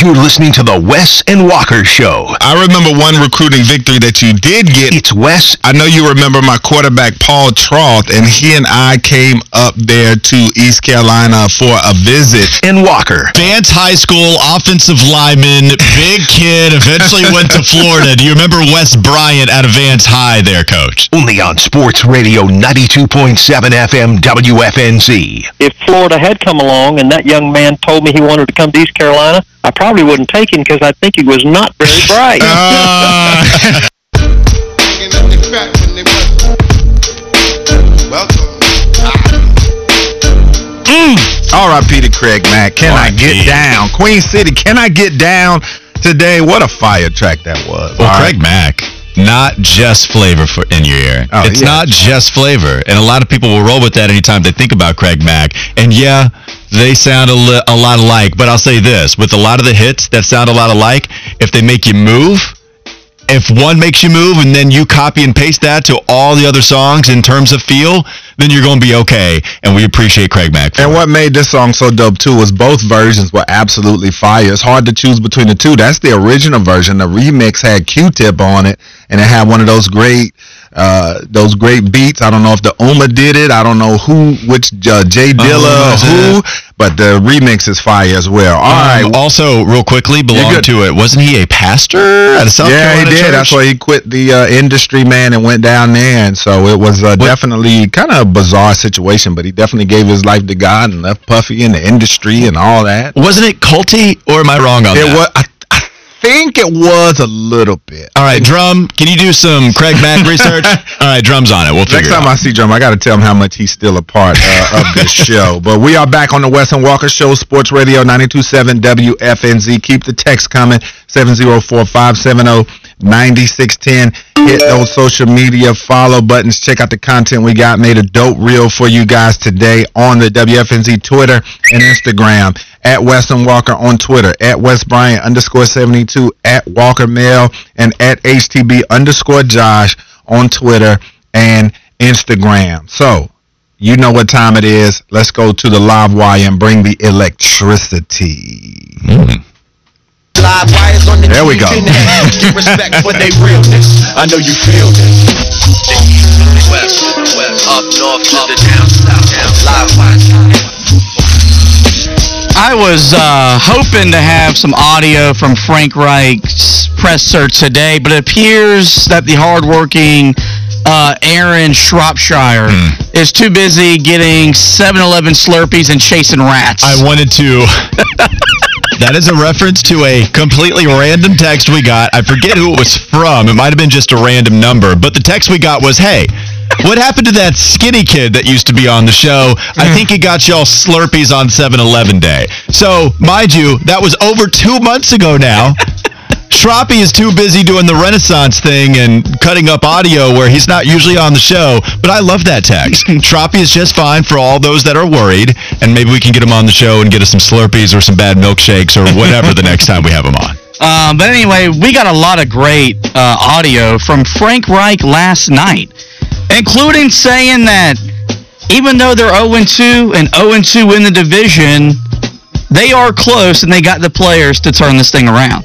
You're listening to the Wes and Walker Show. I remember one recruiting victory that you did get. It's Wes. I know you remember my quarterback, Paul Troth, and he and I came up there to East Carolina for a visit. And Walker. Vance High School offensive lineman, big kid, eventually went to Florida. Do you remember Wes Bryant out of Vance High there, coach? Only on Sports Radio 92.7 FM WFNZ. If Florida had come along and that young man told me he wanted to come to East Carolina, I probably wouldn't take him because I think he was not very bright. Uh, R.I.P. to Craig Mack. Can I get R.I.P.. down? Queen City, can I get down today? What a fire track that was. well, All Craig right. Mack, not just flavor for in your ear. Oh, it's yeah. not just flavor, and a lot of people will roll with that anytime they think about Craig Mack. And yeah, they sound a, li- a lot alike. But I'll say this: with a lot of the hits that sound a lot alike, if they make you move. If one makes you move and then you copy and paste that to all the other songs in terms of feel, then you're going to be okay. And we appreciate Craig Mack. And it. what made this song so dope too was both versions were absolutely fire. It's hard to choose between the two. That's the original version. The remix had Q-Tip on it, and it had one of those great, uh, those great beats. I don't know if the Ummah did it. I don't know who, which uh, J Dilla, was who, but the remix is fire as well. All right. Um, also, real quickly, belonged good. to it. Wasn't he a pastor at a South yeah, he did. church? That's why he quit the uh, industry, man, and went down there. And so it was uh, definitely kind of a bizarre situation, but he definitely gave his life to God and left Puffy in the industry and all that. Wasn't it culty, or am I wrong on It that? was. I think it was a little bit. All right, drum. Can you do some Craig Mack research? All right, drums on it. We'll figure. Next time it I see Drum, I got to tell him how much he's still a part uh, of this show. But we are back on the Wes and Walker Show, Sports Radio 927 WFNZ. Keep the text coming 704 570 9610. Hit those social media follow buttons. Check out the content we got. Made a dope reel for you guys today on the WFNZ Twitter and Instagram. At Wes and Walker on Twitter, at Wes Bryant underscore 72, at Walker Mail, and at HTB underscore Josh on Twitter and Instagram. So, you know what time it is. Let's go to the live wire and bring the electricity. Mm. Live wires on the There we go. Get respect for their realness. I know you feel this. West, west, up north to the down south. Live wires. I was uh, hoping to have some audio from Frank Reich's presser today, but it appears that the hardworking uh, Aaron Shropshire is too busy getting 7-Eleven Slurpees and chasing rats. I wanted to. that is a reference to a completely random text we got. I forget who it was from. It might have been just a random number, but the text we got was, "Hey." What happened to that skinny kid that used to be on the show? I think he got y'all Slurpees on 7-Eleven Day. So, mind you, that was over two months ago now. Troppy is too busy doing the Renaissance thing and cutting up audio where he's not usually on the show. But I love that text. Troppy is just fine for all those that are worried, and maybe we can get him on the show and get us some Slurpees or some bad milkshakes or whatever the next time we have him on. Um, but anyway, we got a lot of great uh, audio from Frank Reich last night, including saying that even though they're 0-2 and 0-2 in the division, they are close and they got the players to turn this thing around.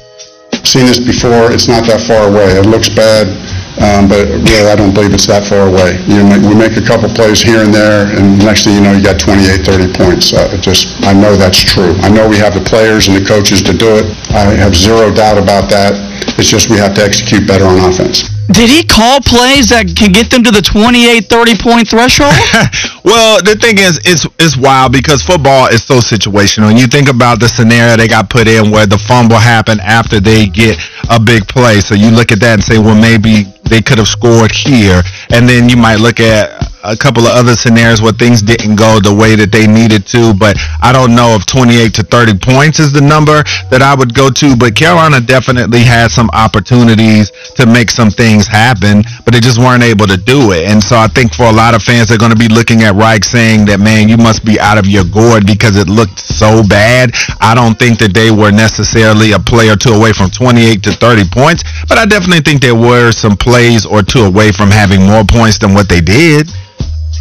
Seen this before. It's not that far away. It looks bad, um, but really, I don't believe it's that far away. You make, we make a couple plays here and there, and next thing you know, you got 28, 30 points. Uh, just, I know that's true. I know we have the players and the coaches to do it. I have zero doubt about that. It's just we have to execute better on offense. Did he call plays that can get them to the 28, 30 point threshold? Well, the thing is, it's it's wild because football is so situational. And you think about the scenario they got put in where the fumble happened after they get a big play. So you look at that and say, well, maybe they could have scored here, and then you might look at a couple of other scenarios where things didn't go the way that they needed to. But I don't know if 28 to 30 points is the number that I would go to. But Carolina definitely had some opportunities to make some things happen, but they just weren't able to do it. And so I think for a lot of fans, they're going to be looking at Reich saying that, man, you must be out of your gourd because it looked so bad. I don't think that they were necessarily a play or two away from 28 to 30 points, but I definitely think there were some plays or two away from having more points than what they did.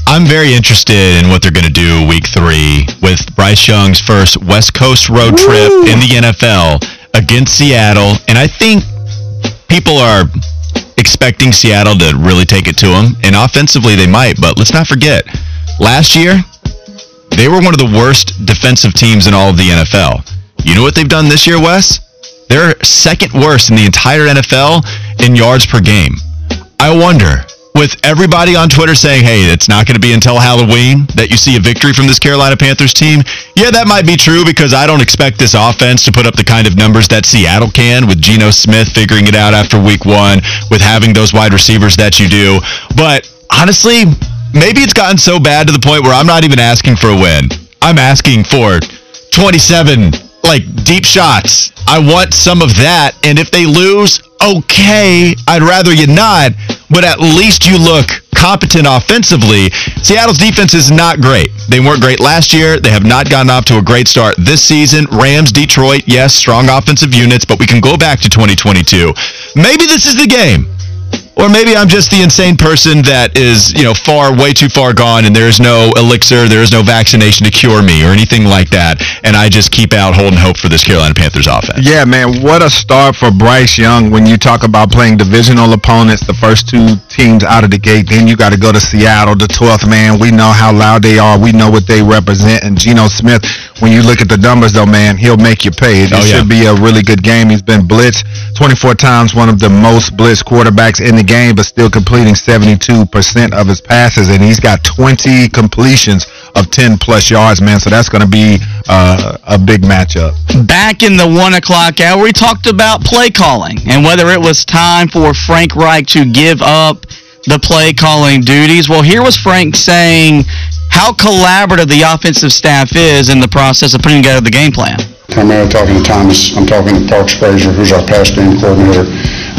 I'm very interested in what they're going to do week three with Bryce Young's first West Coast road trip in the NFL against Seattle. And I think people are expecting Seattle to really take it to them. And offensively, they might. But let's not forget, last year, they were one of the worst defensive teams in all of the NFL. You know what they've done this year, Wes? They're second worst in the entire NFL in yards per game. I wonder with everybody on Twitter saying, hey, it's not going to be until Halloween that you see a victory from this Carolina Panthers team. Yeah, that might be true because I don't expect this offense to put up the kind of numbers that Seattle can with Geno Smith figuring it out after week one, with having those wide receivers that you do. But honestly, maybe it's gotten so bad to the point where I'm not even asking for a win. I'm asking for 27 like deep shots. I want some of that. And if they lose, okay, I'd rather you not, but at least you look competent offensively. Seattle's defense is not great. They weren't great last year. They have not gotten off to a great start this season. Rams, Detroit, yes, strong offensive units, but we can go back to 2022. Maybe this is the game or maybe I'm just the insane person that is, you know, far, way too far gone and there's no elixir, there is no vaccination to cure me or anything like that. And I just keep out holding hope for this Carolina Panthers offense. Yeah, man, what a start for Bryce Young when you talk about playing divisional opponents, the first two teams out of the gate. Then you got to go to Seattle, the 12th man. We know how loud they are. We know what they represent. And Geno Smith, when you look at the numbers, though, man, he'll make you pay. It Oh, yeah. should be a really good game. He's been blitzed 24 times, one of the most blitzed quarterbacks in the game, but still completing 72% of his passes. And he's got 20 completions of 10 plus yards, man. So that's going to be uh, a big matchup. Back in the one o'clock hour, we talked about play calling and whether it was time for Frank Reich to give up the play calling duties. Well, here was Frank saying how collaborative the offensive staff is in the process of putting together the game plan. primarily talking to Thomas, I'm talking to Parks Frazier, who's our pass game coordinator,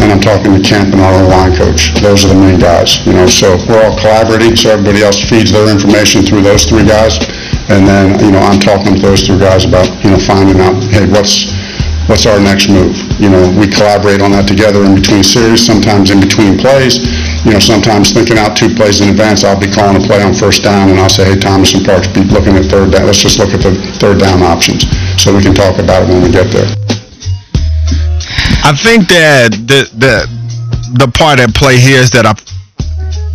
and I'm talking to Kemp and our line coach. Those are the main guys, you know, so we're all collaborating, so everybody else feeds their information through those three guys. And then, you know, I'm talking to those three guys about, you know, finding out, hey, what's, what's our next move? You know, we collaborate on that together in between series, sometimes in between plays. You know, sometimes thinking out two plays in advance, I'll be calling a play on first down, and I'll say, hey, Thomas and Parks, be looking at third down, let's just look at the third down options, so we can talk about it when we get there. I think that the the the part at play here is that I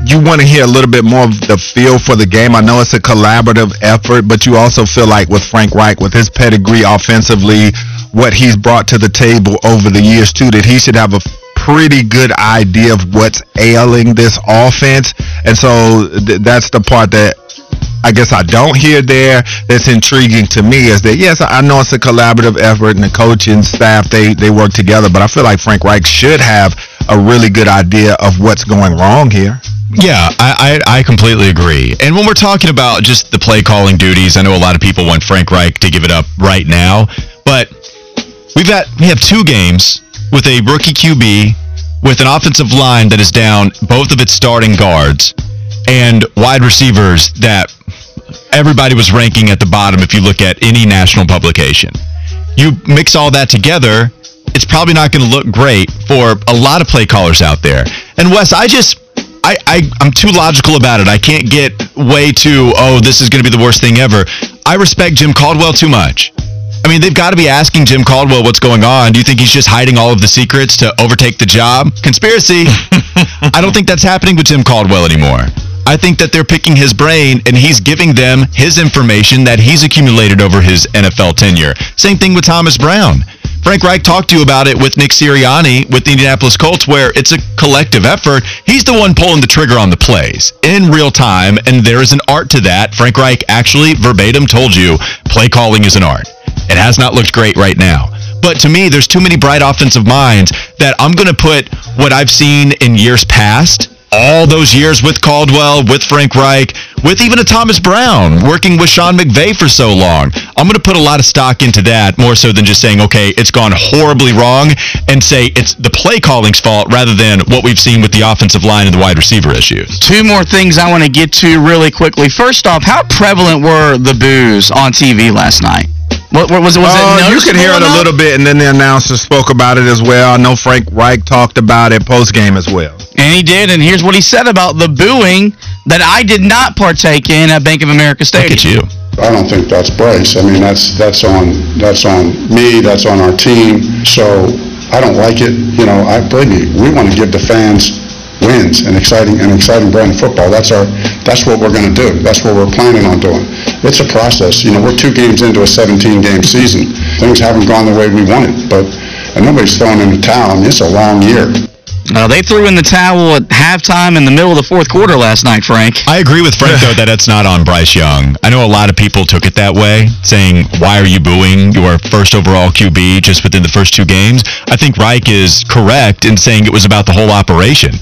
you want to hear a little bit more of the feel for the game. I know it's a collaborative effort, but you also feel like with Frank Reich, with his pedigree offensively, what he's brought to the table over the years too, that he should have a pretty good idea of what's ailing this offense. And so th- that's the part that I guess I don't hear there that's intriguing to me is that yes, I know it's a collaborative effort and the coaching staff they they work together, but I feel like Frank Reich should have a really good idea of what's going wrong here. Yeah, I, I, I completely agree. And when we're talking about just the play calling duties, I know a lot of people want Frank Reich to give it up right now, but we've got we have two games with a rookie QB with an offensive line that is down both of its starting guards and wide receivers that everybody was ranking at the bottom if you look at any national publication. You mix all that together, it's probably not going to look great for a lot of play callers out there. And Wes, I just I, I I'm too logical about it. I can't get way too oh this is going to be the worst thing ever. I respect Jim Caldwell too much. I mean, they've got to be asking Jim Caldwell what's going on. Do you think he's just hiding all of the secrets to overtake the job? Conspiracy. I don't think that's happening with Jim Caldwell anymore. I think that they're picking his brain and he's giving them his information that he's accumulated over his NFL tenure. Same thing with Thomas Brown. Frank Reich talked to you about it with Nick Sirianni with the Indianapolis Colts, where it's a collective effort. He's the one pulling the trigger on the plays in real time, and there is an art to that. Frank Reich actually verbatim told you play calling is an art. It has not looked great right now. But to me, there's too many bright offensive minds that I'm going to put what I've seen in years past all those years with Caldwell, with Frank Reich, with even a Thomas Brown, working with Sean McVay for so long. I'm going to put a lot of stock into that more so than just saying, okay, it's gone horribly wrong and say it's the play calling's fault rather than what we've seen with the offensive line and the wide receiver issues. Two more things I want to get to really quickly. First off, how prevalent were the boos on TV last night? What, what was it? Was Oh, it you could hear it a little bit, and then the announcer spoke about it as well. I know Frank Reich talked about it post game as well. And he did, and here's what he said about the booing that I did not partake in at Bank of America Stadium. Look at you. I don't think that's Bryce. I mean, that's, that's on, that's on me, that's on our team. So I don't like it. You know, I, believe me, we want to give the fans wins and exciting, and exciting brand of football. That's our, that's what we're going to do. That's what we're planning on doing. It's a process. You know, we're two games into a 17-game season. Things haven't gone the way we wanted, but, and nobody's throwing in the towel. I mean, it's a long year. Uh, they threw in the towel at halftime in the middle of the fourth quarter last night, Frank. I agree with Frank though that it's not on Bryce Young. I know a lot of people took it that way, saying, "Why are you booing your first overall QB just within the first two games?" I think Reich is correct in saying it was about the whole operation.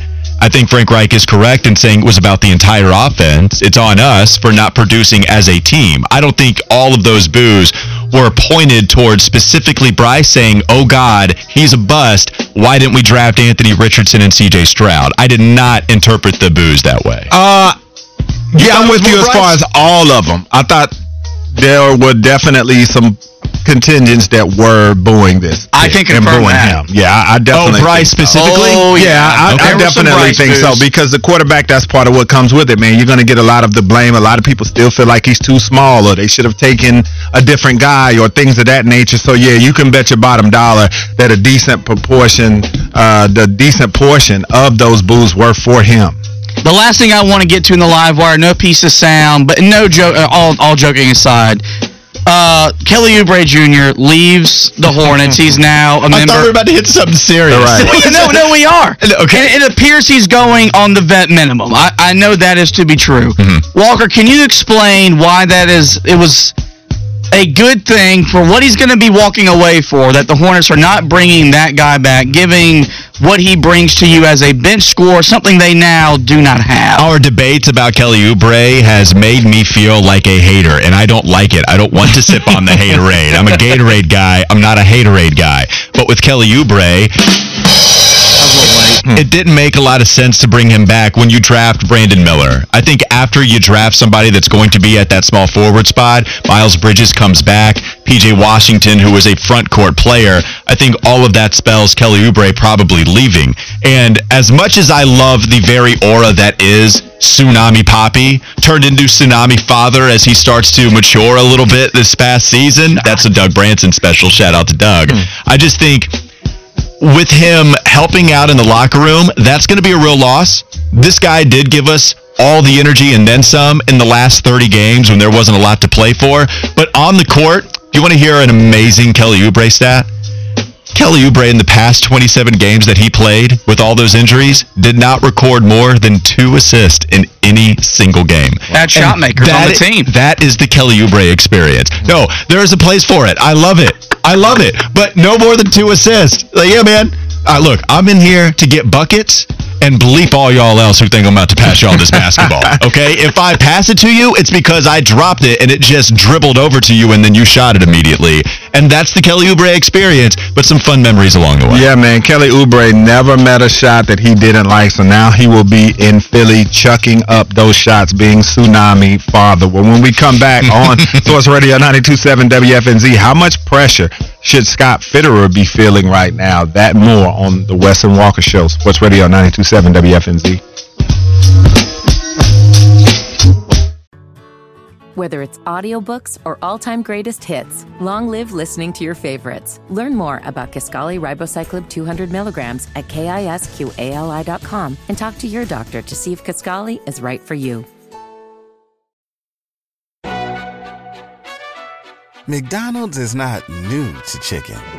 I think Frank Reich is correct in saying it was about the entire offense. It's on us for not producing as a team. I don't think all of those boos were pointed towards specifically Bryce saying, "Oh God, he's a bust. Why didn't we draft Anthony Richardson and C.J. Stroud?" I did not interpret the boos that way. Uh, yeah, I'm with you more as far as all of them. I thought there were definitely some contingents that were booing this. I can confirm booing that. him. Yeah, I, I definitely. Oh, Bryce think so. specifically? Oh, Yeah, I, Okay. I definitely think so because the quarterback, that's part of what comes with it, man. You're going to get a lot of the blame. A lot of people still feel like he's too small or they should have taken a different guy or things of that nature. So, yeah, you can bet your bottom dollar that a decent proportion, uh, the decent portion of those boos were for him. The last thing I want to get to in the live wire, no piece of sound, but no joke. Uh, all, all joking aside, uh, Kelly Oubre Jr. leaves the Hornets. He's now a I member. I thought we were about to hit something serious. Right. no, no, we are. Okay. And it appears he's going on the vet minimum. I, I know that is to be true. Mm-hmm. Walker, can you explain why that is? It was a good thing for what he's going to be walking away for. That the Hornets are not bringing that guy back, giving what he brings to you as a bench score, something they now do not have. Our debates about Kelly Oubre has made me feel like a hater, and I don't like it. I don't want to sip on the haterade. I'm a Gatorade guy. I'm not a haterade guy. But with Kelly Oubre, Hmm. it didn't make a lot of sense to bring him back when you draft Brandon Miller. I think after you draft somebody that's going to be at that small forward spot, Miles Bridges comes back, PJ Washington, who is a front court player, I think all of that spells Kelly Oubre probably leaving. And as much as I love the very aura that is Tsunami Papi, turned into Tsunami Father as he starts to mature a little bit this past season, that's a Doug Branson special. Shout out to Doug. Hmm. I just think with him helping out in the locker room, that's going to be a real loss. This guy did give us all the energy and then some in the last 30 games when there wasn't a lot to play for. But on the court, do you want to hear an amazing Kelly Oubre stat? Kelly Oubre in the past 27 games that he played with all those injuries did not record more than two assists in any single game. Bad shot And makers on the team. That is the Kelly Oubre experience. No, there is a place for it. I love it. I love it. But no more than two assists. Like, yeah, man. Uh, look, I'm in here to get buckets and bleep all y'all else who think I'm about to pass y'all this basketball. Okay? If I pass it to you, it's because I dropped it and it just dribbled over to you and then you shot it immediately. And that's the Kelly Oubre experience, but some fun memories along the way. Yeah, man. Kelly Oubre never met a shot that he didn't like, so now he will be in Philly chucking up those shots, being tsunami father. Well, when we come back on Source Radio 92.7 WFNZ, how much pressure should Scott Fitterer be feeling right now? That more on the Wes and Walker Show, Sports Radio 92.7 WFNZ. Whether it's audiobooks or all-time greatest hits, long live listening to your favorites. Learn more about Kisqali ribociclib 200 milligrams at kisqali.com and talk to your doctor to see if Kisqali is right for you. McDonald's is not new to chicken.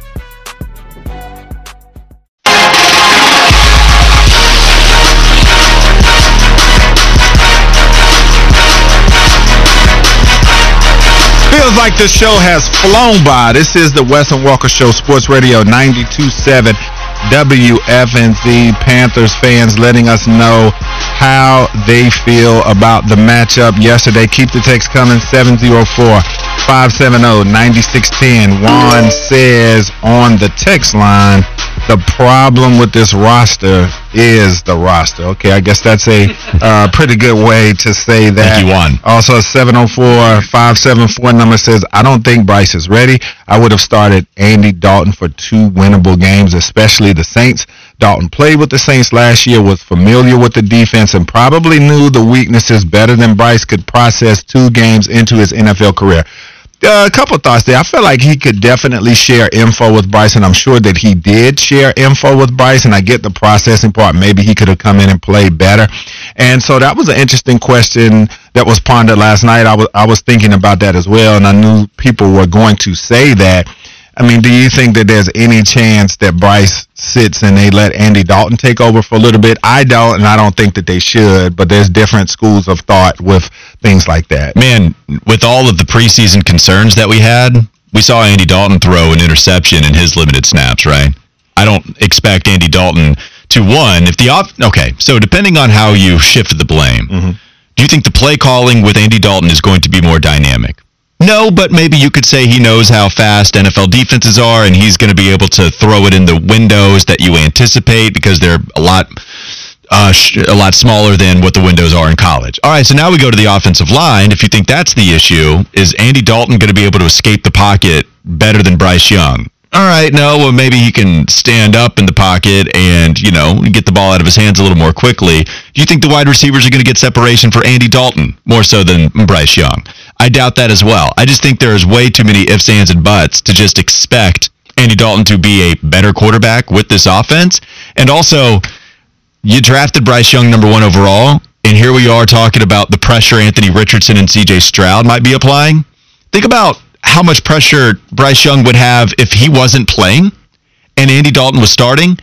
Feels like the show has flown by. This is the Wes and Walker Show, Sports Radio 92.7 WFNZ. Panthers fans letting us know how they feel about the matchup yesterday. Keep the text coming, 704-570-9610. Juan says on the text line, the problem with this roster is the roster. Okay, I guess that's a uh, pretty good way to say that. Thank you, Juan. Also, 704-574 number says, I don't think Bryce is ready. I would have started Andy Dalton for two winnable games, especially the Saints. Dalton played with the Saints last year, was familiar with the defense, and probably knew the weaknesses better than Bryce could process two games into his NFL career. Uh, a couple thoughts there. I feel like he could definitely share info with Bryce, and I'm sure that he did share info with Bryce. And I get the processing part. Maybe he could have come in and played better. And so that was an interesting question that was pondered last night. I was I was thinking about that as well, and I knew people were going to say that. I mean, do you think that there's any chance that Bryce sits and they let Andy Dalton take over for a little bit? I don't, and I don't think that they should. But there's different schools of thought with things like that. Man, with all of the preseason concerns that we had, we saw Andy Dalton throw an interception in his limited snaps, right? I don't expect Andy Dalton to one if the off. Okay, so depending on how you shift the blame, mm-hmm. do you think the play calling with Andy Dalton is going to be more dynamic? No, but maybe you could say he knows how fast NFL defenses are, and he's going to be able to throw it in the windows that you anticipate because they're a lot uh, sh- a lot smaller than what the windows are in college. All right, so now we go to the offensive line. If you think that's the issue, is Andy Dalton going to be able to escape the pocket better than Bryce Young? All right, no, well, maybe he can stand up in the pocket and, you know, get the ball out of his hands a little more quickly. Do you think the wide receivers are going to get separation for Andy Dalton more so than Bryce Young? I doubt that as well. I just think there's way too many ifs, ands, and buts to just expect Andy Dalton to be a better quarterback with this offense. And also, you drafted Bryce Young number one overall, and here we are talking about the pressure Anthony Richardson and CJ Stroud might be applying. Think about how much pressure Bryce Young would have if he wasn't playing and Andy Dalton was starting,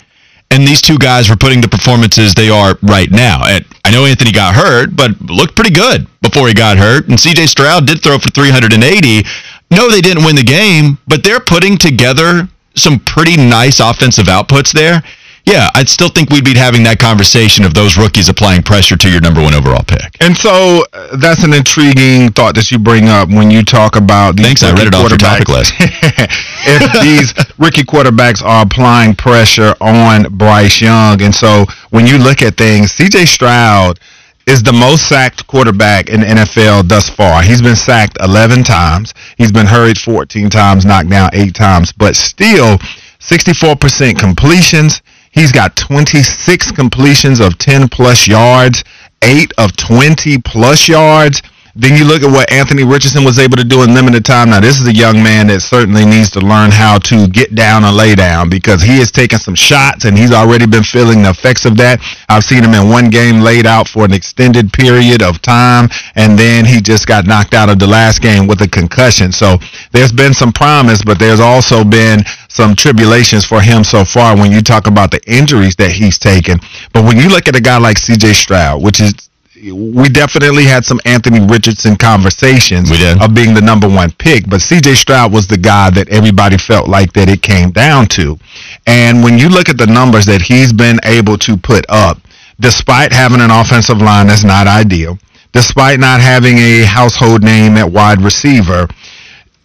and these two guys were putting the performances they are right now. And I know Anthony got hurt, but looked pretty good before he got hurt. And CJ Stroud did throw for 380. No, they didn't win the game, but they're putting together some pretty nice offensive outputs there. Yeah, I'd still think we'd be having that conversation of those rookies applying pressure to your number one overall pick. And so uh, that's an intriguing thought that you bring up when you talk about these Thanks, I read it off your topic list. if these rookie quarterbacks are applying pressure on Bryce Young, and so when you look at things, C.J. Stroud is the most sacked quarterback in the NFL thus far. He's been sacked 11 times. He's been hurried 14 times, knocked down eight times, but still 64% completions. He's got 26 completions of 10 plus yards, eight of 20 plus yards. Then you look at what Anthony Richardson was able to do in limited time. Now, this is a young man that certainly needs to learn how to get down and lay down because he has taken some shots and he's already been feeling the effects of that. I've seen him in one game laid out for an extended period of time, and then he just got knocked out of the last game with a concussion. So there's been some promise, but there's also been some tribulations for him so far when you talk about the injuries that he's taken. But when you look at a guy like CJ Stroud, which is we definitely had some Anthony Richardson conversations of being the number one pick, but CJ Stroud was the guy that everybody felt like that it came down to. And when you look at the numbers that he's been able to put up, despite having an offensive line that's not ideal, despite not having a household name at wide receiver,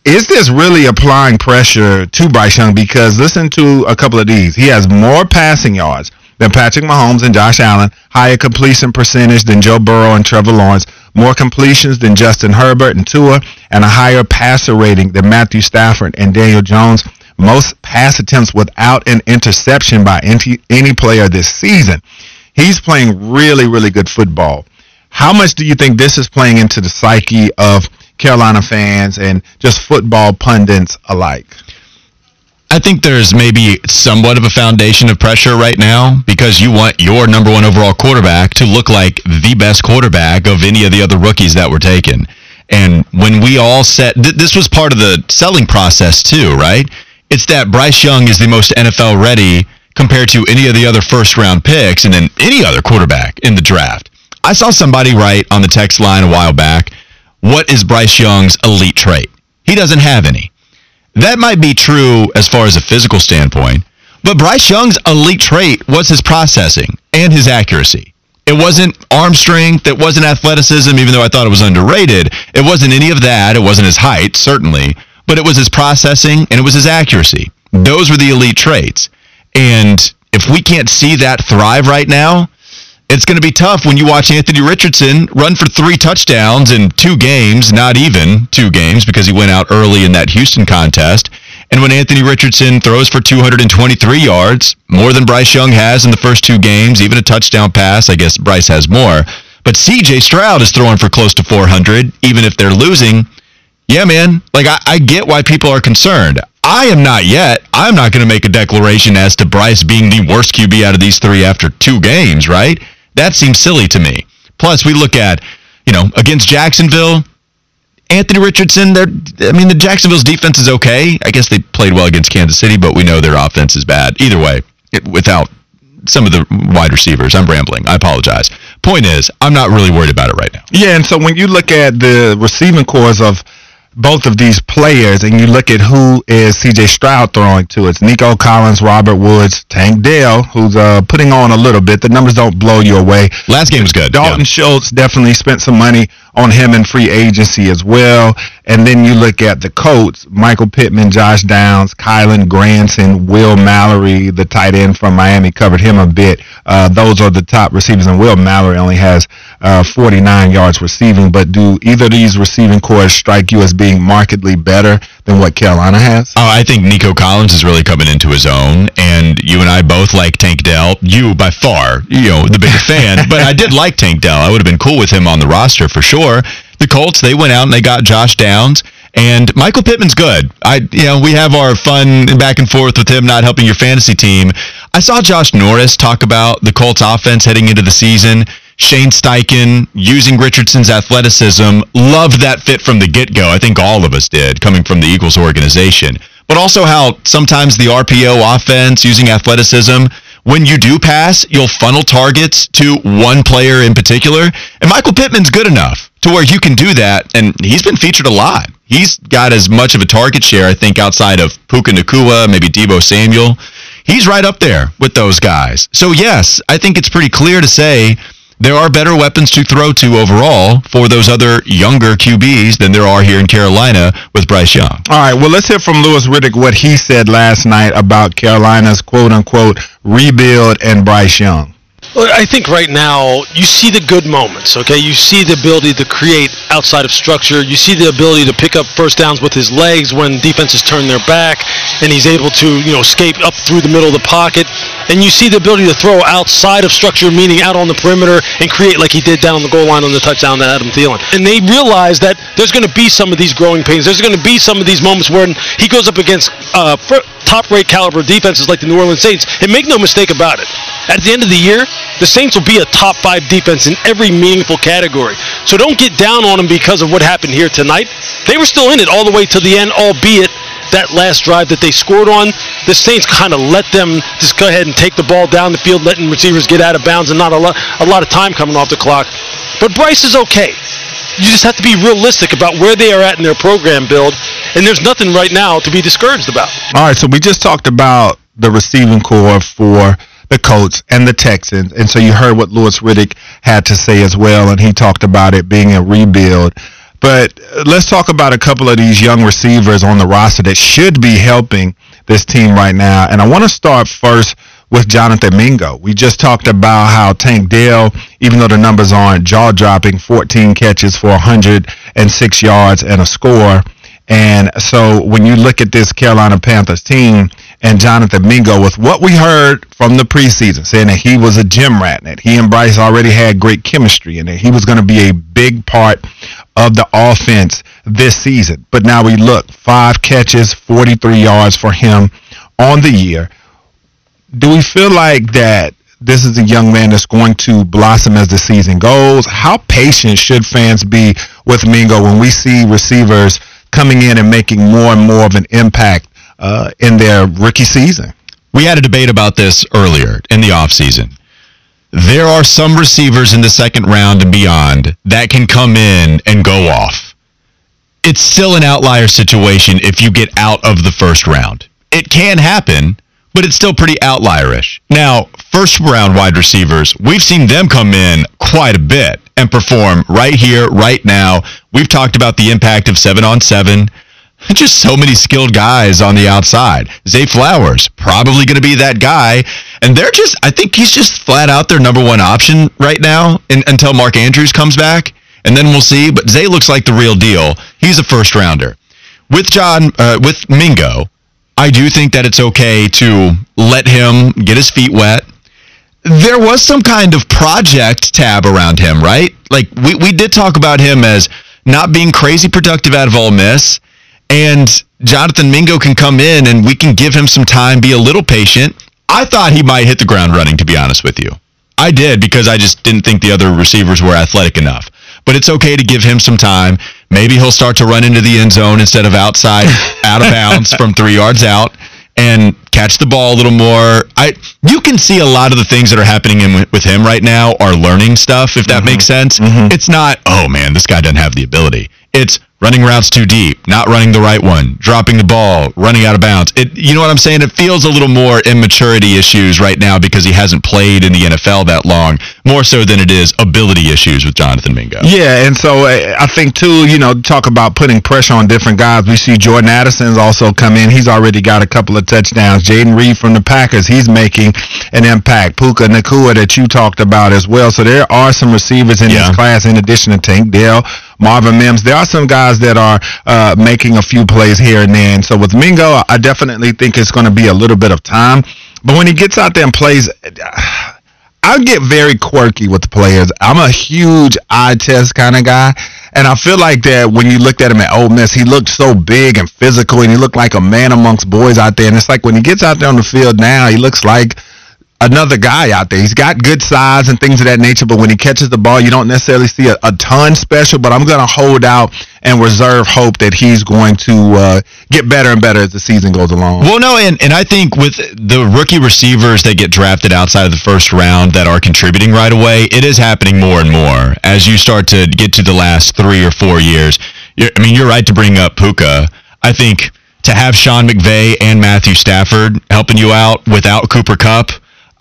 is this really applying pressure to Bryce Young? Because listen to a couple of these. He has more passing yards than Patrick Mahomes and Josh Allen, higher completion percentage than Joe Burrow and Trevor Lawrence, more completions than Justin Herbert and Tua, and a higher passer rating than Matthew Stafford and Daniel Jones. Most pass attempts without an interception by any, any player this season. He's playing really, really good football. How much do you think this is playing into the psyche of Carolina fans and just football pundits alike? I think there's maybe somewhat of a foundation of pressure right now because you want your number one overall quarterback to look like the best quarterback of any of the other rookies that were taken. And when we all set, th- this was part of the selling process too, right? It's that Bryce Young is the most NFL ready compared to any of the other first round picks and then any other quarterback in the draft. I saw somebody write on the text line a while back, what is Bryce Young's elite trait? He doesn't have any. That might be true as far as a physical standpoint, but Bryce Young's elite trait was his processing and his accuracy. It wasn't arm strength, it wasn't athleticism, even though I thought it was underrated. It wasn't any of that. It wasn't his height, certainly, but it was his processing and it was his accuracy. Those were the elite traits. And if we can't see that thrive right now, it's going to be tough when you watch Anthony Richardson run for three touchdowns in two games, not even two games because he went out early in that Houston contest. And when Anthony Richardson throws for 223 yards, more than Bryce Young has in the first two games, even a touchdown pass, I guess Bryce has more. But CJ Stroud is throwing for close to 400, even if they're losing. Yeah, man. Like, I, I get why people are concerned. I am not yet. I'm not going to make a declaration as to Bryce being the worst QB out of these three after two games, right? That seems silly to me. Plus, we look at, you know, against Jacksonville, Anthony Richardson, they're, I mean, the Jacksonville's defense is okay. I guess they played well against Kansas City, but we know their offense is bad. Either way, it, without some of the wide receivers, I'm rambling. I apologize. Point is, I'm not really worried about it right now. Yeah, and so when you look at the receiving corps of both of these players and you look at who is CJ Stroud throwing to, it's Nico Collins, Robert Woods, Tank Dell, who's uh, putting on a little bit. The numbers don't blow you away. Last game was good. Dalton yeah. Schultz definitely spent some money on him in free agency as well. And then you look at the Colts, Michael Pittman, Josh Downs, Kylen Granson, Will Mallory, the tight end from Miami, covered him a bit. Uh, those are the top receivers, and Will Mallory only has uh, 49 yards receiving. But do either of these receiving corps strike you as being markedly better than what Carolina has? Oh, I think Nico Collins is really coming into his own, and you and I both like Tank Dell. You by far, you know, the bigger fan, but I did like Tank Dell. I would have been cool with him on the roster for sure. The Colts, they went out and they got Josh Downs. And Michael Pittman's good. I, you know, we have our fun back and forth with him not helping your fantasy team. I saw Josh Norris talk about the Colts offense heading into the season. Shane Steichen using Richardson's athleticism. Loved that fit from the get go. I think all of us did, coming from the Eagles organization. But also how sometimes the RPO offense using athleticism, when you do pass, you'll funnel targets to one player in particular. And Michael Pittman's good enough to where you can do that. And he's been featured a lot. He's got as much of a target share, I think, outside of Puka Nacua, maybe Deebo Samuel. He's right up there with those guys. So, yes, I think it's pretty clear to say there are better weapons to throw to overall for those other younger QBs than there are here in Carolina with Bryce Young. All right, well, let's hear from Louis Riddick what he said last night about Carolina's quote unquote rebuild and Bryce Young. Well, I think right now you see the good moments, okay? You see the ability to create outside of structure. You see the ability to pick up first downs with his legs when defenses turn their back and he's able to, you know, escape up through the middle of the pocket. And you see the ability to throw outside of structure, meaning out on the perimeter and create like he did down on the goal line on the touchdown to Adam Thielen. And they realize that there's going to be some of these growing pains. There's going to be some of these moments when he goes up against uh, top-rate caliber defenses like the New Orleans Saints. And make no mistake about it, at the end of the year, the Saints will be a top five defense in every meaningful category. So don't get down on them because of what happened here tonight. They were still in it all the way to the end, albeit that last drive that they scored on, the Saints kind of let them just go ahead and take the ball down the field, letting receivers get out of bounds and not a lot, a lot of time coming off the clock. But Bryce is okay. You just have to be realistic about where they are at in their program build, and there's nothing right now to be discouraged about. All right, so we just talked about the receiving corps for the Colts and the Texans. And so you heard what Louis Riddick had to say as well, and he talked about it being a rebuild. But uh, let's talk about a couple of these young receivers on the roster that should be helping this team right now. And I want to start first with Jonathan Mingo. We just talked about how Tank Dell, even though the numbers aren't jaw dropping, 14 catches for 106 yards and a score. And so when you look at this Carolina Panthers team, and Jonathan Mingo with what we heard from the preseason, saying that he was a gym rat, and that he and Bryce already had great chemistry, and that he was going to be a big part of the offense this season. But now we look, five catches, 43 yards for him on the year. Do we feel like that this is a young man that's going to blossom as the season goes? How patient should fans be with Mingo when we see receivers coming in and making more and more of an impact uh, in their rookie season? We had a debate about this earlier in the offseason. There are some receivers in the second round and beyond that can come in and go off. It's still an outlier situation if you get out of the first round. It can happen, but it's still pretty outlierish. Now, first round wide receivers, we've seen them come in quite a bit and perform right here, right now. We've talked about the impact of seven on seven. Just so many skilled guys on the outside. Zay Flowers, probably going to be that guy. And they're just, I think he's just flat out their number one option right now in, until Mark Andrews comes back. And then we'll see. But Zay looks like the real deal. He's a first rounder. With John, uh, with Mingo, I do think that it's okay to let him get his feet wet. There was some kind of project tab around him, right? Like we, we did talk about him as not being crazy productive out of Ole Miss. And Jonathan Mingo can come in and we can give him some time, be a little patient. I thought he might hit the ground running, to be honest with you. I did because I just didn't think the other receivers were athletic enough. But it's okay to give him some time. Maybe he'll start to run into the end zone instead of outside, out of bounds from three yards out and catch the ball a little more. I you can see a lot of the things that are happening in, with him right now are learning stuff if that Mm-hmm. makes sense. It's not, oh man, this guy doesn't have the ability. It's running routes too deep, not running the right one, dropping the ball, running out of bounds. It you know what I'm saying? It feels a little more immaturity issues right now because he hasn't played in the NFL that long, more so than it is ability issues with Jonathan Mingo. Yeah, and so uh, I think too, you know, talk about putting pressure on different guys. We see Jordan Addison's also come in. He's already got a couple of touchdowns. Jayden Reed from the Packers, he's making an impact. Puka Nacua that you talked about as well. So there are some receivers in Yeah. this class in addition to Tank Dell, Marvin Mims. There are some guys that are uh, making a few plays here and there. And so with Mingo, I definitely think it's going to be a little bit of time. But when he gets out there and plays, I get very quirky with the players. I'm a huge eye test kind of guy. And I feel like that when you looked at him at Ole Miss, he looked so big and physical and he looked like a man amongst boys out there. And it's like when he gets out there on the field now, he looks like another guy out there. He's got good size and things of that nature, but when he catches the ball, you don't necessarily see a, a ton special. But I'm going to hold out and reserve hope that he's going to uh, get better and better as the season goes along. Well, no, and, and I think with the rookie receivers that get drafted outside of the first round that are contributing right away, it is happening more and more as you start to get to the last three or four years. You're, I mean, you're right to bring up Puka. I think to have Sean McVay and Matthew Stafford helping you out without Cooper Kupp,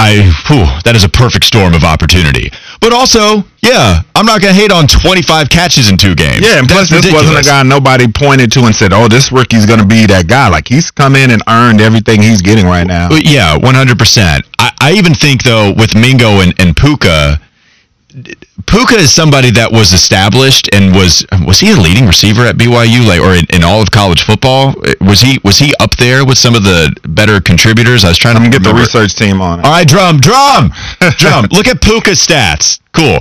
I whew, that is a perfect storm of opportunity. But also, yeah, I'm not gonna hate on 25 catches in two games. Yeah, and plus That's this wasn't a guy nobody pointed to and said, "Oh, this rookie's going to be that guy." Like he's come in and earned everything he's getting right now. Uh, yeah, one hundred percent. I I even think though with Mingo and, and Puka, Puka is somebody that was established and was was he a leading receiver at BYU like or in, in all of college football? Was he was he up there with some of the better contributors? I was trying to get the research team on it. All right, drum, drum, drum. Look at Puka's stats. Cool.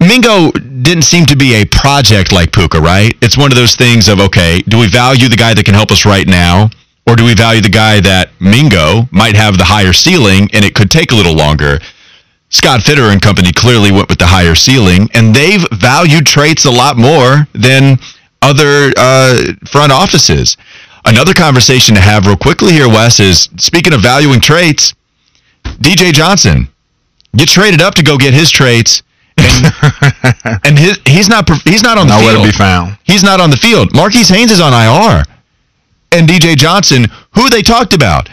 Mingo didn't seem to be a project like Puka, right? It's one of those things of okay, do we value the guy that can help us right now, or do we value the guy that Mingo might have the higher ceiling and it could take a little longer? Scott Fitterer company clearly went with the higher ceiling, and they've valued traits a lot more than other uh, front offices. Another conversation to have real quickly here, Wes, is speaking of valuing traits, DJ Johnson, you traded up to go get his traits, and, and his, he's not he's not on the Nowhere field. to be found. He's not on the field. Marquis Haynes is on IR, and DJ Johnson, who they talked about.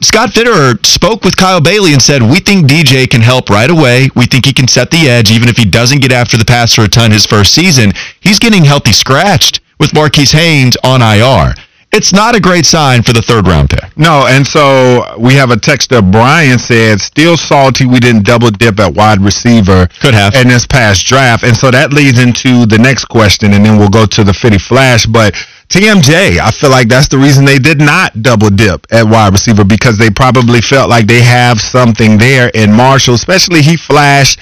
Scott Fitterer spoke with Kyle Bailey and said, "We think DJ can help right away. We think he can set the edge, even if he doesn't get after the passer a ton his first season. He's getting healthy scratched with Marquis Haynes on IR. It's not a great sign for the third round pick. No, and so we have a text texter. Brian said, "Still salty we didn't double dip at wide receiver. Could have. in this past draft." And so that leads into the next question, and then we'll go to the Fitty Flash. But TMJ, I feel like that's the reason they did not double dip at wide receiver because they probably felt like they have something there in Marshall, especially he flashed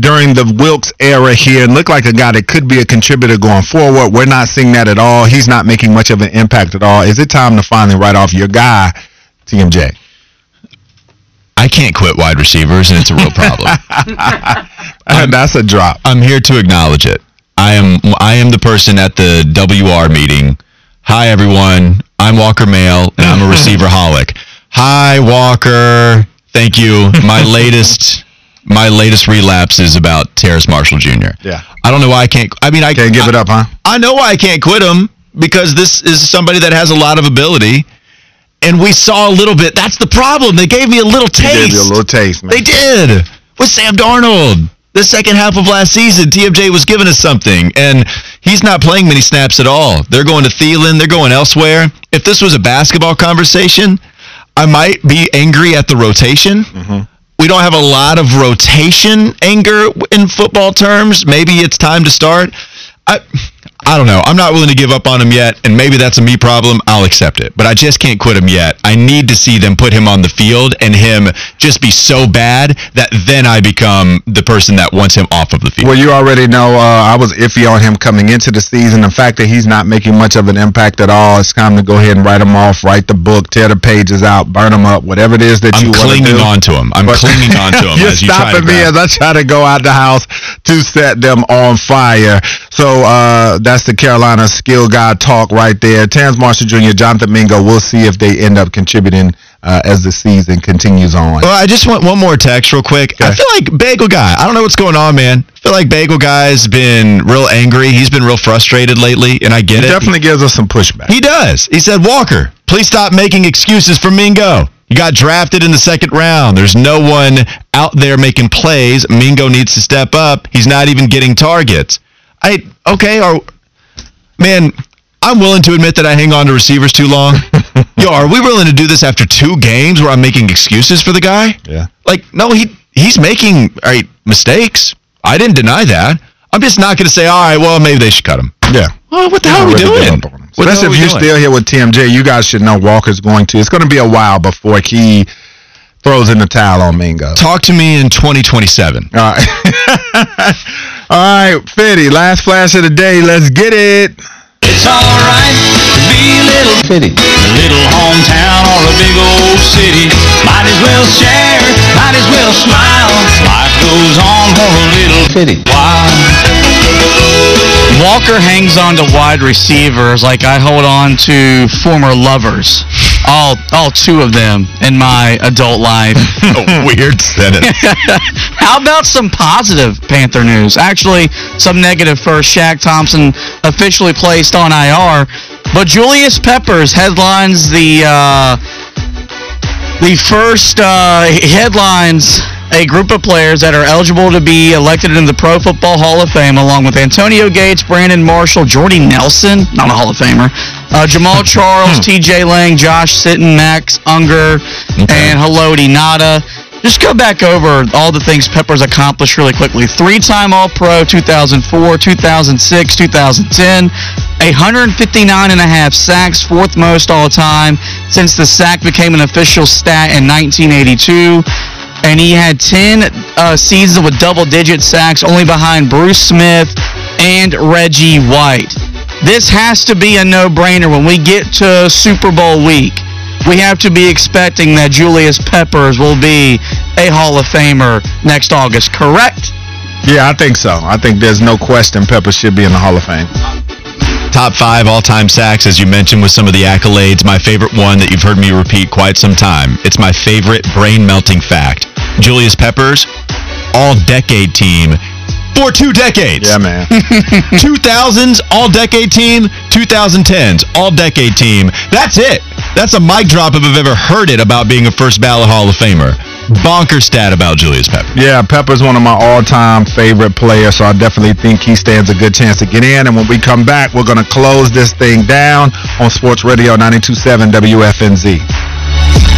during the Wilks era here and looked like a guy that could be a contributor going forward. We're not seeing that at all. He's not making much of an impact at all. Is it time to finally write off your guy, TMJ. I can't quit wide receivers, and it's a real problem. That's a drop. I'm here to acknowledge it. I am I am the person at the WR meeting. Hi everyone, I'm Walker Mail, and I'm a receiver holic. Hi Walker, thank you. My latest my latest relapse is about Terrace Marshall Jr. Yeah. I don't know why I can't. I mean, I Can't give I, it up, huh? I know why I can't quit him because this is somebody that has a lot of ability, and we saw a little bit. That's the problem. They gave me a little taste. gave you a little taste, man. They did with Sam Darnold. The second half of last season, TMJ was giving us something, and he's not playing many snaps at all. They're going to Thielen. They're going elsewhere. If this was a basketball conversation, I might be angry at the rotation. Mm-hmm. We don't have a lot of rotation anger in football terms. Maybe it's time to start. I, I don't know. I'm not willing to give up on him yet, and maybe that's a me problem. I'll accept it, but I just can't quit him yet. I need to see them put him on the field and him just be so bad that then I become the person that wants him off of the field. Well, you already know uh, I was iffy on him coming into the season. The fact that he's not making much of an impact at all, it's time to go ahead and write him off, write the book, tear the pages out, burn them up, whatever it is that I'm you want to do. I'm clinging on to him. I'm But- clinging on to him You're as you try to stopping me as I try to go out the house to set them on fire. So uh, that's the Carolina skill guy talk right there. Terrace Marshall Jr., Jonathan Mingo. We'll see if they end up contributing uh, as the season continues on. Well, I just want one more text real quick. I feel like Bagel Guy. I don't know what's going on, man. I feel like Bagel Guy's been real angry. He's been real frustrated lately, and I get He it. definitely gives us some pushback. He does. He said, Walker, please stop making excuses for Mingo. You got drafted in the second round. There's no one out there making plays. Mingo needs to step up. He's not even getting targets. I okay, or man, I'm willing to admit that I hang on to receivers too long. Yo, are we willing to do this after two games where I'm making excuses for the guy? Yeah. Like, no, he he's making all right, mistakes. I didn't deny that. I'm just not going to say, all right, well, maybe they should cut him. Yeah. Well, what the hell are we doing? What Especially if you're doing? still here with TMJ, you guys should know Walker's going to. It's going to be a while before he throws in the towel on Mingo. Talk to me in 2027. All right. All right, Fitty, last flash of the day. Let's get it. It's alright to be a little Fitty. A little hometown or a big old city. Might as well share, might as well smile. Life goes on for a little Fitty. while. Walker hangs on to wide receivers like I hold on to former lovers. All all two of them in my adult life. Weird sentence. How about some positive Panther news? Actually, some negative first. Shaq Thompson officially placed on IR, but Julius Peppers headlines the uh, the first uh, headlines a group of players that are eligible to be elected into the Pro Football Hall of Fame, along with Antonio Gates, Brandon Marshall, Jordy Nelson, not a Hall of Famer, uh, Jamaal Charles, T.J. Lang, Josh Sitton, Max Unger, and Haloti Ngata. Just go back over all the things Peppers accomplished really quickly. Three-time All-Pro 2004, 2006, 2010. 159 and a half sacks, fourth most all time since the sack became an official stat in 1982. And he had 10 uh, seasons with double-digit sacks, only behind Bruce Smith and Reggie White. This has to be a no-brainer when we get to Super Bowl week. We have to be expecting that Julius Peppers will be a Hall of Famer next August, correct? Yeah, I think so. I think there's no question Peppers should be in the Hall of Fame. Top five all-time sacks, as you mentioned, with some of the accolades. My favorite one that you've heard me repeat quite some time. It's my favorite brain-melting fact. Julius Peppers, all-decade team for two decades. Yeah, man. 2000s all-decade team, 2010s all-decade team. That's it. That's a mic drop if I've ever heard it about being a first ballot Hall of Famer. Bonker stat about Julius Peppers. Yeah, Pepper's one of my all-time favorite players, so I definitely think he stands a good chance to get in. And when we come back, we're going to close this thing down on Sports Radio 92.7 WFNZ.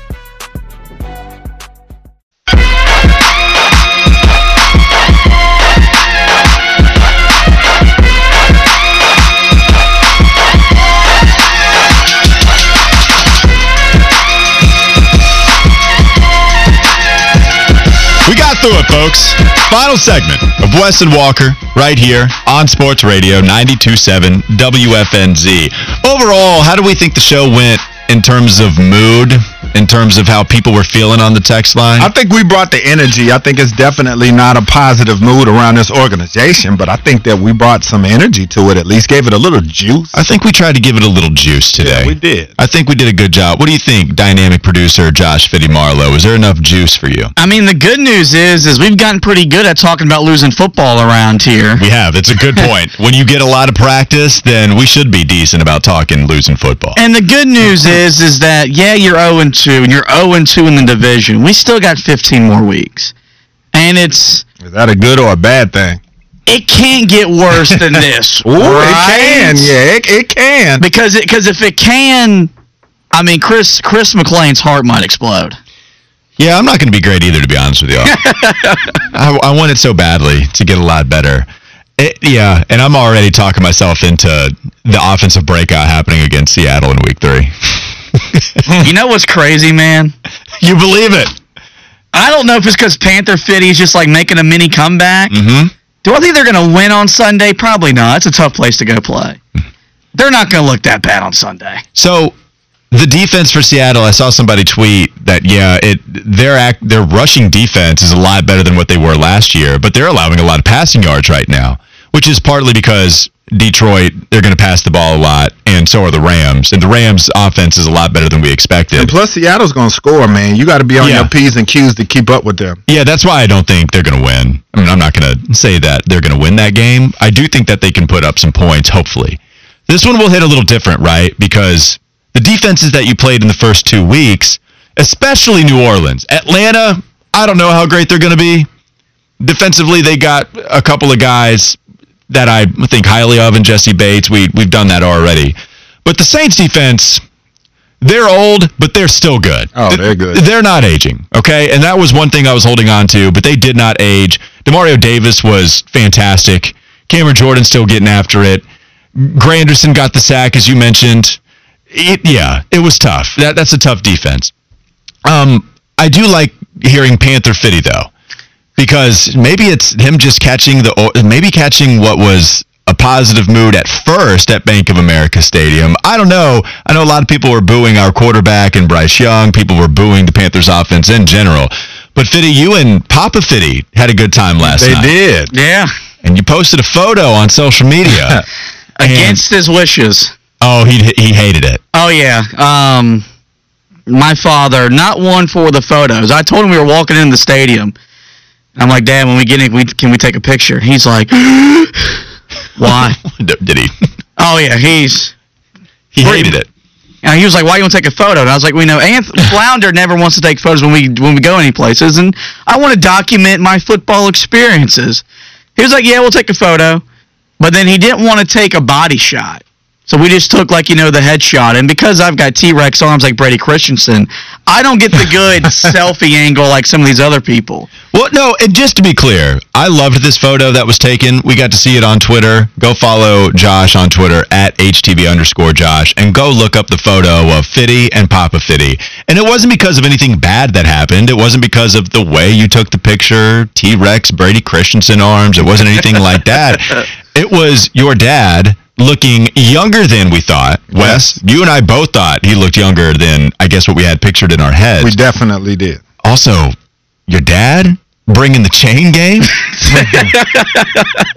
Through it, folks. Final segment of Wes and Walker right here on Sports Radio 92.7 WFNZ. Overall, how do we think the show went in terms of mood, in terms of how people were feeling on the text line? I think we brought the energy. I think it's definitely not a positive mood around this organization, but I think that we brought some energy to it. At least gave it a little juice. I think we tried to give it a little juice today. Yeah, we did. I think we did a good job. What do you think, dynamic producer Josh Fitty Marlowe? Is there enough juice for you? I mean, the good news is, is we've gotten pretty good at talking about losing football around here. We have. It's a good point. when you get a lot of practice, then we should be decent about talking losing football. And the good news is, is that yeah, you're 0 and 2, and you're 0 and 2 in the division. We still got 15 more weeks, and it's Is that a good or a bad thing? it can't get worse than this. Ooh, it can. Yeah, it, it can. Because it because if it can, I mean, Chris Chris McLean's heart might explode. Yeah, I'm not going to be great either, to be honest with you. I, I want it so badly to get a lot better. It, yeah, and I'm already talking myself into the offensive breakout happening against Seattle in Week Three. you know what's crazy, man? You believe it? I don't know if it's because Panther Fitty's just like making a mini comeback. Mm-hmm. Do I think they're going to win on Sunday? Probably not. It's a tough place to go play. They're not going to look that bad on Sunday. So the defense for Seattle, I saw somebody tweet that yeah, it their act their rushing defense is a lot better than what they were last year, but they're allowing a lot of passing yards right now, which is partly because Detroit they're going to pass the ball a lot, and so are the Rams, and the Rams' offense is a lot better than we expected. And plus, Seattle's going to score, man. You got to be on Yeah. your P's and Q's to keep up with them. Yeah, that's why I don't think they're going to win. I mean, I'm not going to say that they're going to win that game. I do think that they can put up some points, hopefully. This one will hit a little different, right? Because the defenses that you played in the first two weeks, especially New Orleans, Atlanta, I don't know how great they're going to be. Defensively, they got a couple of guys that I think highly of in Jessie Bates. We, we've done that already. But the Saints defense, they're old, but they're still good. Oh, they're good. They're not aging, okay? And that was one thing I was holding on to, but they did not age. Demario Davis was fantastic. Cameron Jordan still getting after it. Granderson got the sack, as you mentioned. It, yeah, it was tough. That, that's a tough defense. Um, I do like hearing Panther Fitty though, because maybe it's him just catching the maybe catching what was a positive mood at first at Bank of America Stadium. I don't know. I know a lot of people were booing our quarterback and Bryce Young. People were booing the Panthers offense in general. But Fitty, you and Papa Fitty had a good time last They night. They did. Yeah. And you posted a photo on social media. Against his wishes. oh, he he hated it. Oh yeah. Um, my father, not one for the photos. I told him we were walking in the stadium. I'm like, Dad, when we get in, we, can we take a picture? He's like, Why? Did he? Oh yeah, he's. He hated it. And he was like, "Why you want to take a photo?" And I was like, "We know Anth- Flounder never wants to take photos when we when we go any places, and I want to document my football experiences." He was like, "Yeah, we'll take a photo," but then he didn't want to take a body shot, so we just took like you know the headshot. And because I've got T Rex arms like Brady Christensen, I don't get the good selfie angle like some of these other people. Well, no, and just to be clear, I loved this photo that was taken. We got to see it on Twitter. Go follow Josh on Twitter at HTB underscore Josh and go look up the photo of Fitty and Papa Fitty. And it wasn't because of anything bad that happened. It wasn't because of the way you took the picture, T Rex, Brady Christensen arms. It wasn't anything like that. It was your dad looking younger than we thought. Wes, you and I both thought he looked younger than I guess what we had pictured in our heads. We definitely did. Also, your dad bringing the chain game?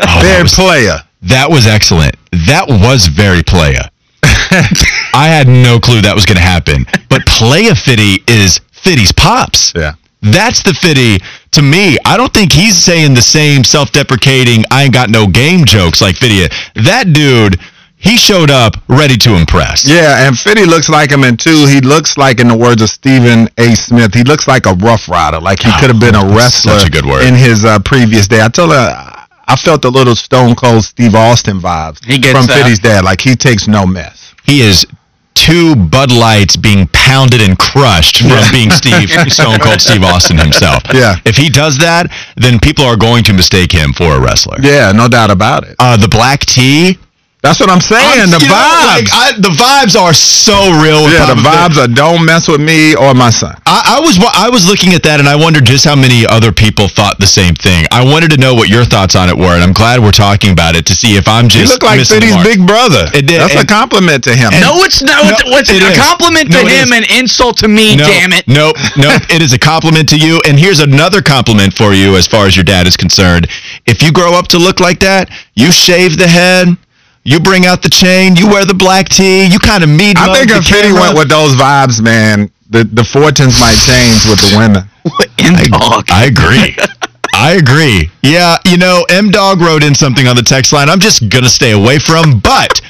Oh, Very player. That was excellent. That was very playa. I had no clue that was going to happen. But playa Fitty is Fitty's pops. Yeah. That's the Fitty to me. I don't think he's saying the same self-deprecating "I ain't got no game" jokes like Fitty. That dude, he showed up ready to impress. Yeah, and Fitty looks like him in two. He looks like, in the words of Stephen A. Smith, he looks like a rough rider. Like he could have been a wrestler such a good word. in his uh, previous day. I told her I felt a little Stone Cold Steve Austin vibes He gets from that. Fitty's dad. Like he takes no mess. He is two Bud Lights being pounded and crushed from being Steve Stone Cold Steve Austin himself. Yeah. If he does that, then people are going to mistake him for a wrestler. Yeah, no doubt about it. Uh, the black tea. That's what I'm saying. the You know, vibes. like, I, the vibes are so real. yeah, the vibes are don't mess with me or my son. I, I was I was looking at that and I wondered just how many other people thought the same thing. I wanted to know what your thoughts on it were, and I'm glad we're talking about it to see if I'm You just look like Fitty's big brother. It did, That's a compliment to him. no, it's not. No, what's it a compliment to it him and insult to me? No, Damn it! Nope, nope. it is a compliment to you. And here's another compliment for you as far as your dad is concerned. If you grow up to look like that, you shave the head, you bring out the chain, you wear the black tee, you kind of meet. I think the if Fitty went with those vibes, man, the, the fortunes might change with the women. M dog. I agree. I agree. Yeah, you know, M Dog wrote in something on the text line I'm just going to stay away from, but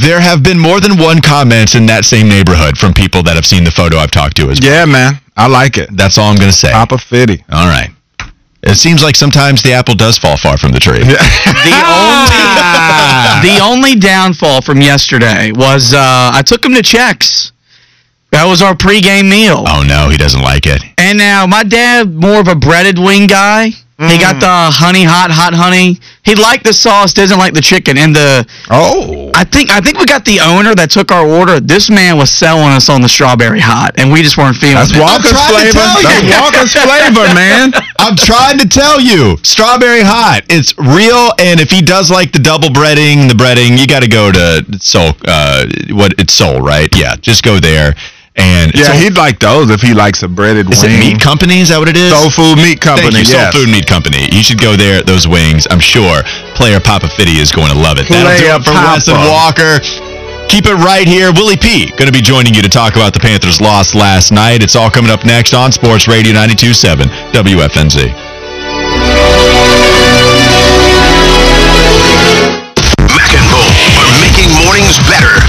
there have been more than one comment in that same neighborhood from people that have seen the photo I've talked to as well. Yeah, man. I like it. That's all I'm going to say. Papa Fitty. All right. It seems like sometimes the apple does fall far from the tree. The only the only downfall from yesterday was uh, I took him to checks. That was our pregame meal. Oh no, he doesn't like it. And now my dad, more of a breaded wing guy. He got the honey hot hot honey. He liked the sauce, doesn't like the chicken. And the Oh. I think I think we got the owner that took our order. This man was selling us on the strawberry hot, and we just weren't feeling That's it. Walker's flavor. That's Walker's flavor, man. I'm trying to tell you, strawberry hot. It's real, and if he does like the double breading, the breading, you got to go to Seoul. Uh, what it's Seoul, right? Yeah, just go there. And yeah, so, he'd like those if he likes a breaded is wing. It meat company? Is that what it is? Seoul Food Meat Company. Thank you, yes. Seoul Food Meat Company. You should go there. Those wings, I'm sure. Player Papa Fitty is going to love it. That'll Player do it for Papa. Walker. Keep it right here. Willie P. going to be joining you to talk about the Panthers' loss last night. It's all coming up next on Sports Radio 92.7 WFNZ. Mac and Bull are making mornings better.